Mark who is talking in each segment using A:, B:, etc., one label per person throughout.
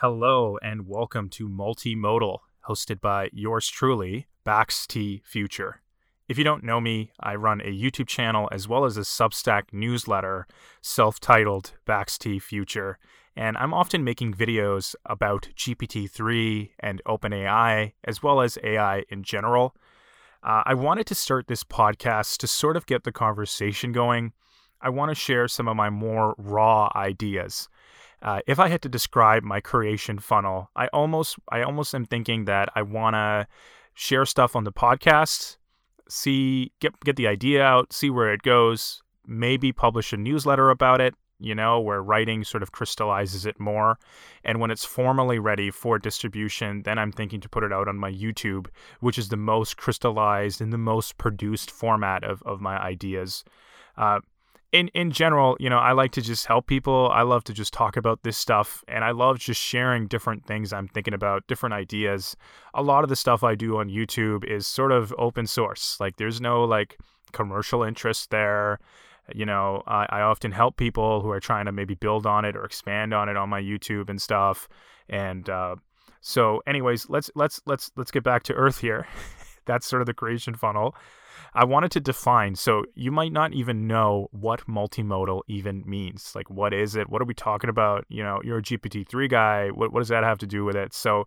A: Hello and welcome to Multimodal, hosted by yours truly, Bakz T Future. If you don't know me, I run a YouTube channel as well as a Substack newsletter self titled Bakz T Future, and I'm often making videos about GPT 3 and OpenAI, as well as AI in general. Uh, I wanted to start this podcast to sort of get the conversation going. I want to share some of my more raw ideas. Uh, if I had to describe my creation funnel, I almost I almost am thinking that I want to share stuff on the podcast, see get get the idea out, see where it goes, maybe publish a newsletter about it, you know, where writing sort of crystallizes it more. And when it's formally ready for distribution, then I'm thinking to put it out on my YouTube, which is the most crystallized and the most produced format of, of my ideas. Uh, in in general, you know, I like to just help people. I love to just talk about this stuff and I love just sharing different things I'm thinking about, different ideas. A lot of the stuff I do on YouTube is sort of open source. Like there's no like commercial interest there. You know, I, I often help people who are trying to maybe build on it or expand on it on my YouTube and stuff. And uh, so anyways, let's let's let's let's get back to earth here. That's sort of the creation funnel. I wanted to define. So you might not even know what multimodal even means. Like, what is it? What are we talking about? You know, you're a GPT-3 guy. What, what does that have to do with it? So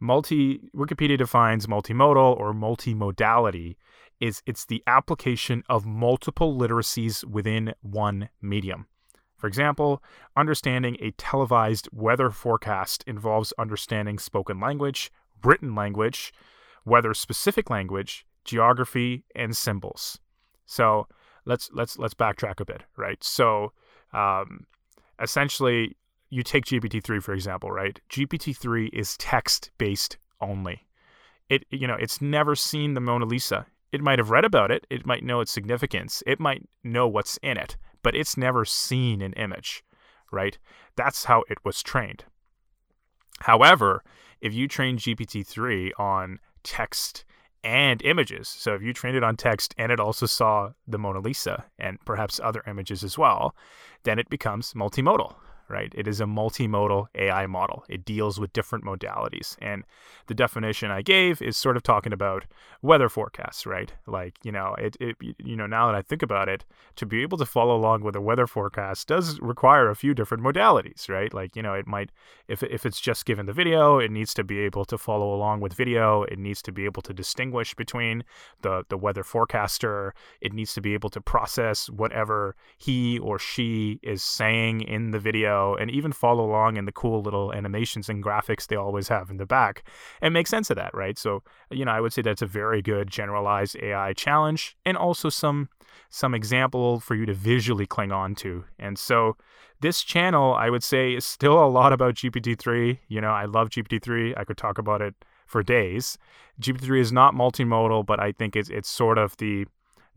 A: multi Wikipedia defines multimodal or multimodality is it's the application of multiple literacies within one medium. For example, understanding a televised weather forecast involves understanding spoken language, written language, weather specific language, geography, and symbols. So let's let's let's backtrack a bit, right? So um, essentially, you take GPT-3 for example, right? GPT-3 is text-based only. It you know it's never seen the Mona Lisa. It might have read about it. It might know its significance. It might know what's in it, but it's never seen an image, right? That's how it was trained. However, if you train GPT-3 on text and images. So if you trained it on text and it also saw the Mona Lisa and perhaps other images as well, then it becomes multimodal, right? It is a multimodal AI model. It deals with different modalities. And the definition I gave is sort of talking about weather forecasts, right? Like, you know, it, it you know, now that I think about it, to be able to follow along with a weather forecast does require a few different modalities, right? Like, you know, it might if if it's just given the video, it needs to be able to follow along with video. It needs to be able to distinguish between the the weather forecaster. It needs to be able to process whatever he or she is saying in the video and even follow along in the cool little animations and graphics they always have in the back and make sense of that, right? So, you know, I would say that's a very good generalized AI challenge and also some some example for you to visually cling on to. And so this channel, I would say, is still a lot about GPT-3. You know, I love GPT-3. I could talk about it for days. GPT-3 is not multimodal, but I think it's it's sort of the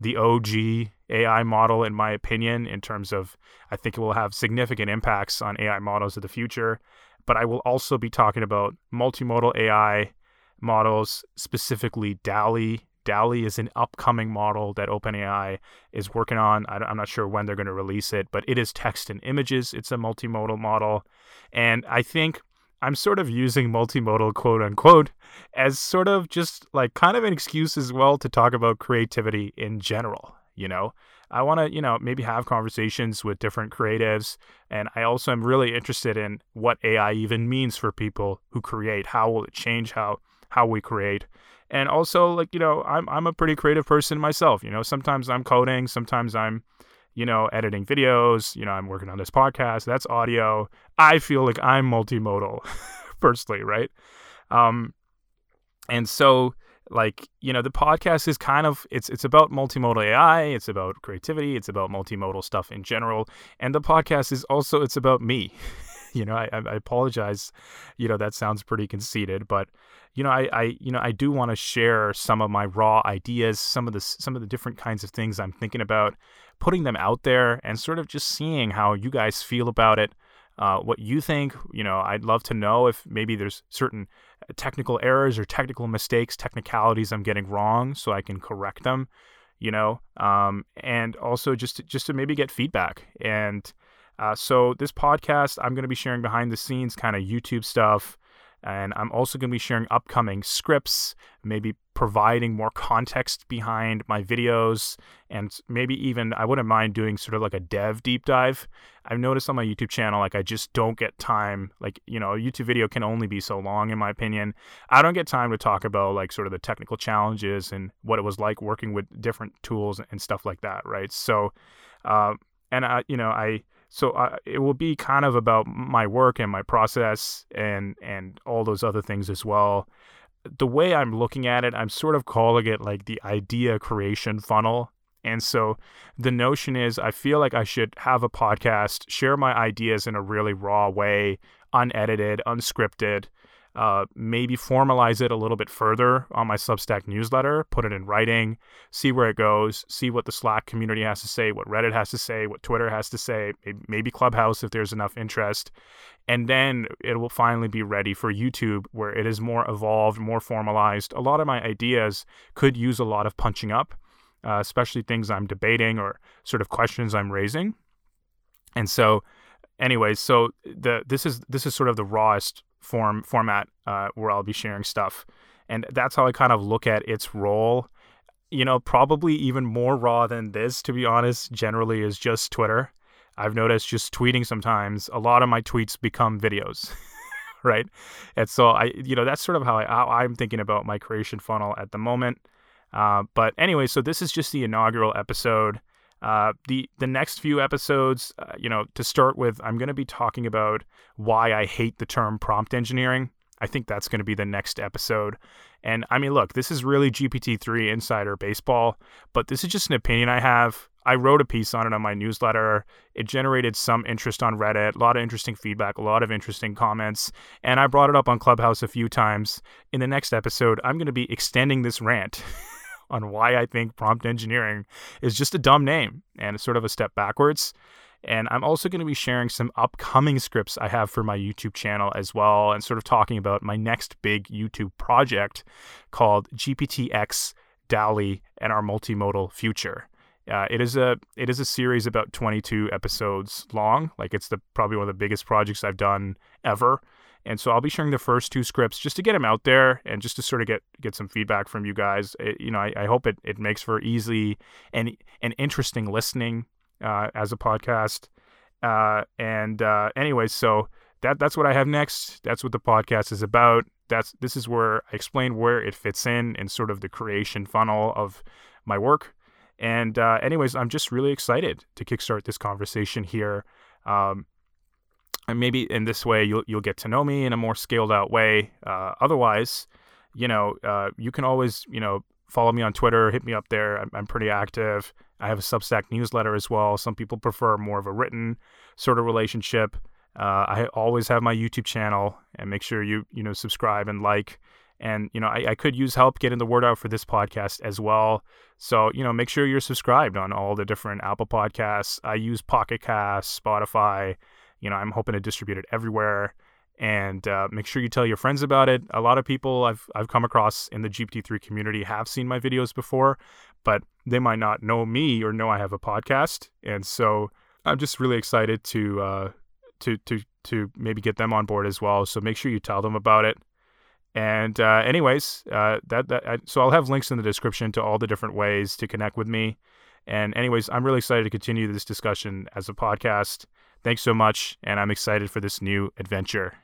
A: the OG AI model, in my opinion, in terms of I think it will have significant impacts on AI models of the future. But I will also be talking about multimodal AI models, specifically DALL-E. DALL-E is an upcoming model that OpenAI is working on. I'm not sure when they're going to release it, but it is text and images. It's a multimodal model. And I think I'm sort of using multimodal quote unquote as sort of just like kind of an excuse as well to talk about creativity in general. You know, I want to, you know, maybe have conversations with different creatives. And I also am really interested in what AI even means for people who create. How will it change how, how we create? And also, like, you know, I'm, I'm a pretty creative person myself. You know, sometimes I'm coding, sometimes I'm, you know, editing videos. You know, I'm working on this podcast. That's audio. I feel like I'm multimodal, personally, right? Um, and so, like, you know, the podcast is kind of it's it's about multimodal AI. It's about creativity. It's about multimodal stuff in general. And the podcast is also it's about me. you know, I, I apologize. You know, that sounds pretty conceited, but you know, I, I you know I do want to share some of my raw ideas, some of the some of the different kinds of things I'm thinking about putting them out there and sort of just seeing how you guys feel about it, uh, what you think. You know, I'd love to know if maybe there's certain uh, technical errors or technical mistakes, technicalities I'm getting wrong, so I can correct them. You know, um, and also just to, just to maybe get feedback and Uh, so this podcast, I'm going to be sharing behind the scenes kind of YouTube stuff. And I'm also going to be sharing upcoming scripts, maybe providing more context behind my videos, and maybe even I wouldn't mind doing sort of like a dev deep dive. I've noticed on my YouTube channel, like I just don't get time. Like, you know, a YouTube video can only be so long, in my opinion. I don't get time to talk about like sort of the technical challenges and what it was like working with different tools and stuff like that, right? So, uh, and I, you know, I, so uh, it will be kind of about my work and my process and and all those other things as well. The way i'm looking at it i'm sort of calling it like the idea creation funnel. And so the notion is i feel like i should have a podcast share my ideas in a really raw way unedited unscripted uh, maybe formalize it a little bit further on my Substack newsletter, put it in writing, see where it goes, see what the Slack community has to say, what Reddit has to say, what Twitter has to say, maybe Clubhouse if there's enough interest. And then it will finally be ready for YouTube where it is more evolved, more formalized. A lot of my ideas could use a lot of punching up, uh, especially things I'm debating or sort of questions I'm raising. And so, anyways, so the this is this is sort of the rawest form format uh, where I'll be sharing stuff, and that's how I kind of look at its role. You know, probably even more raw than this, to be honest. Generally, is just Twitter. I've noticed just tweeting sometimes. A lot of my tweets become videos. right? And so I, you know, that's sort of how, I, how I'm thinking about my creation funnel at the moment. Uh, but anyway, so this is just the inaugural episode. Uh, the the next few episodes, uh, you know, to start with, I'm going to be talking about why I hate the term prompt engineering. I think that's going to be the next episode. And I mean, look, this is really GPT-3 insider baseball, but this is just an opinion I have. I wrote a piece on it on my newsletter. It generated some interest on Reddit, a lot of interesting feedback, a lot of interesting comments, and I brought it up on Clubhouse a few times. In the next episode, I'm going to be extending this rant. on why I think prompt engineering is just a dumb name and it's sort of a step backwards. And I'm also going to be sharing some upcoming scripts I have for my YouTube channel as well, and sort of talking about my next big YouTube project called GPTX, DALL-E, and our multimodal future. Uh, it is a it is a series about 22 episodes long. Like it's the probably one of the biggest projects I've done ever. And so I'll be sharing the first two scripts just to get them out there and just to sort of get get some feedback from you guys. It, you know, I, I, hope it, it makes for easy and and interesting listening uh, as a podcast. Uh, and uh, anyways, so that that's what I have next. That's what the podcast is about. That's this is where I explain where it fits in in sort of the creation funnel of my work. And uh, anyways, I'm just really excited to kickstart this conversation here. Um, and maybe in this way you'll you'll get to know me in a more scaled out way. Uh, otherwise, you know, uh, you can always you know follow me on Twitter, hit me up there. I'm, I'm, pretty active. I have a Substack newsletter as well. Some people prefer more of a written sort of relationship. Uh, I always have my YouTube channel, and make sure you you know subscribe and like. And you know, I, I could use help getting the word out for this podcast as well. So you know, make sure you're subscribed on all the different Apple podcasts. I use Pocket Cast, Spotify. You know, I'm hoping to distribute it everywhere and uh, make sure you tell your friends about it. A lot of people I've I've come across in the GPT-3 community have seen my videos before, but they might not know me or know I have a podcast, and so I'm just really excited to uh, to to to maybe get them on board as well. So make sure you tell them about it. And uh, anyways, uh, that that I, so I'll have links in the description to all the different ways to connect with me. And anyways, I'm really excited to continue this discussion as a podcast. Thanks so much, and I'm excited for this new adventure.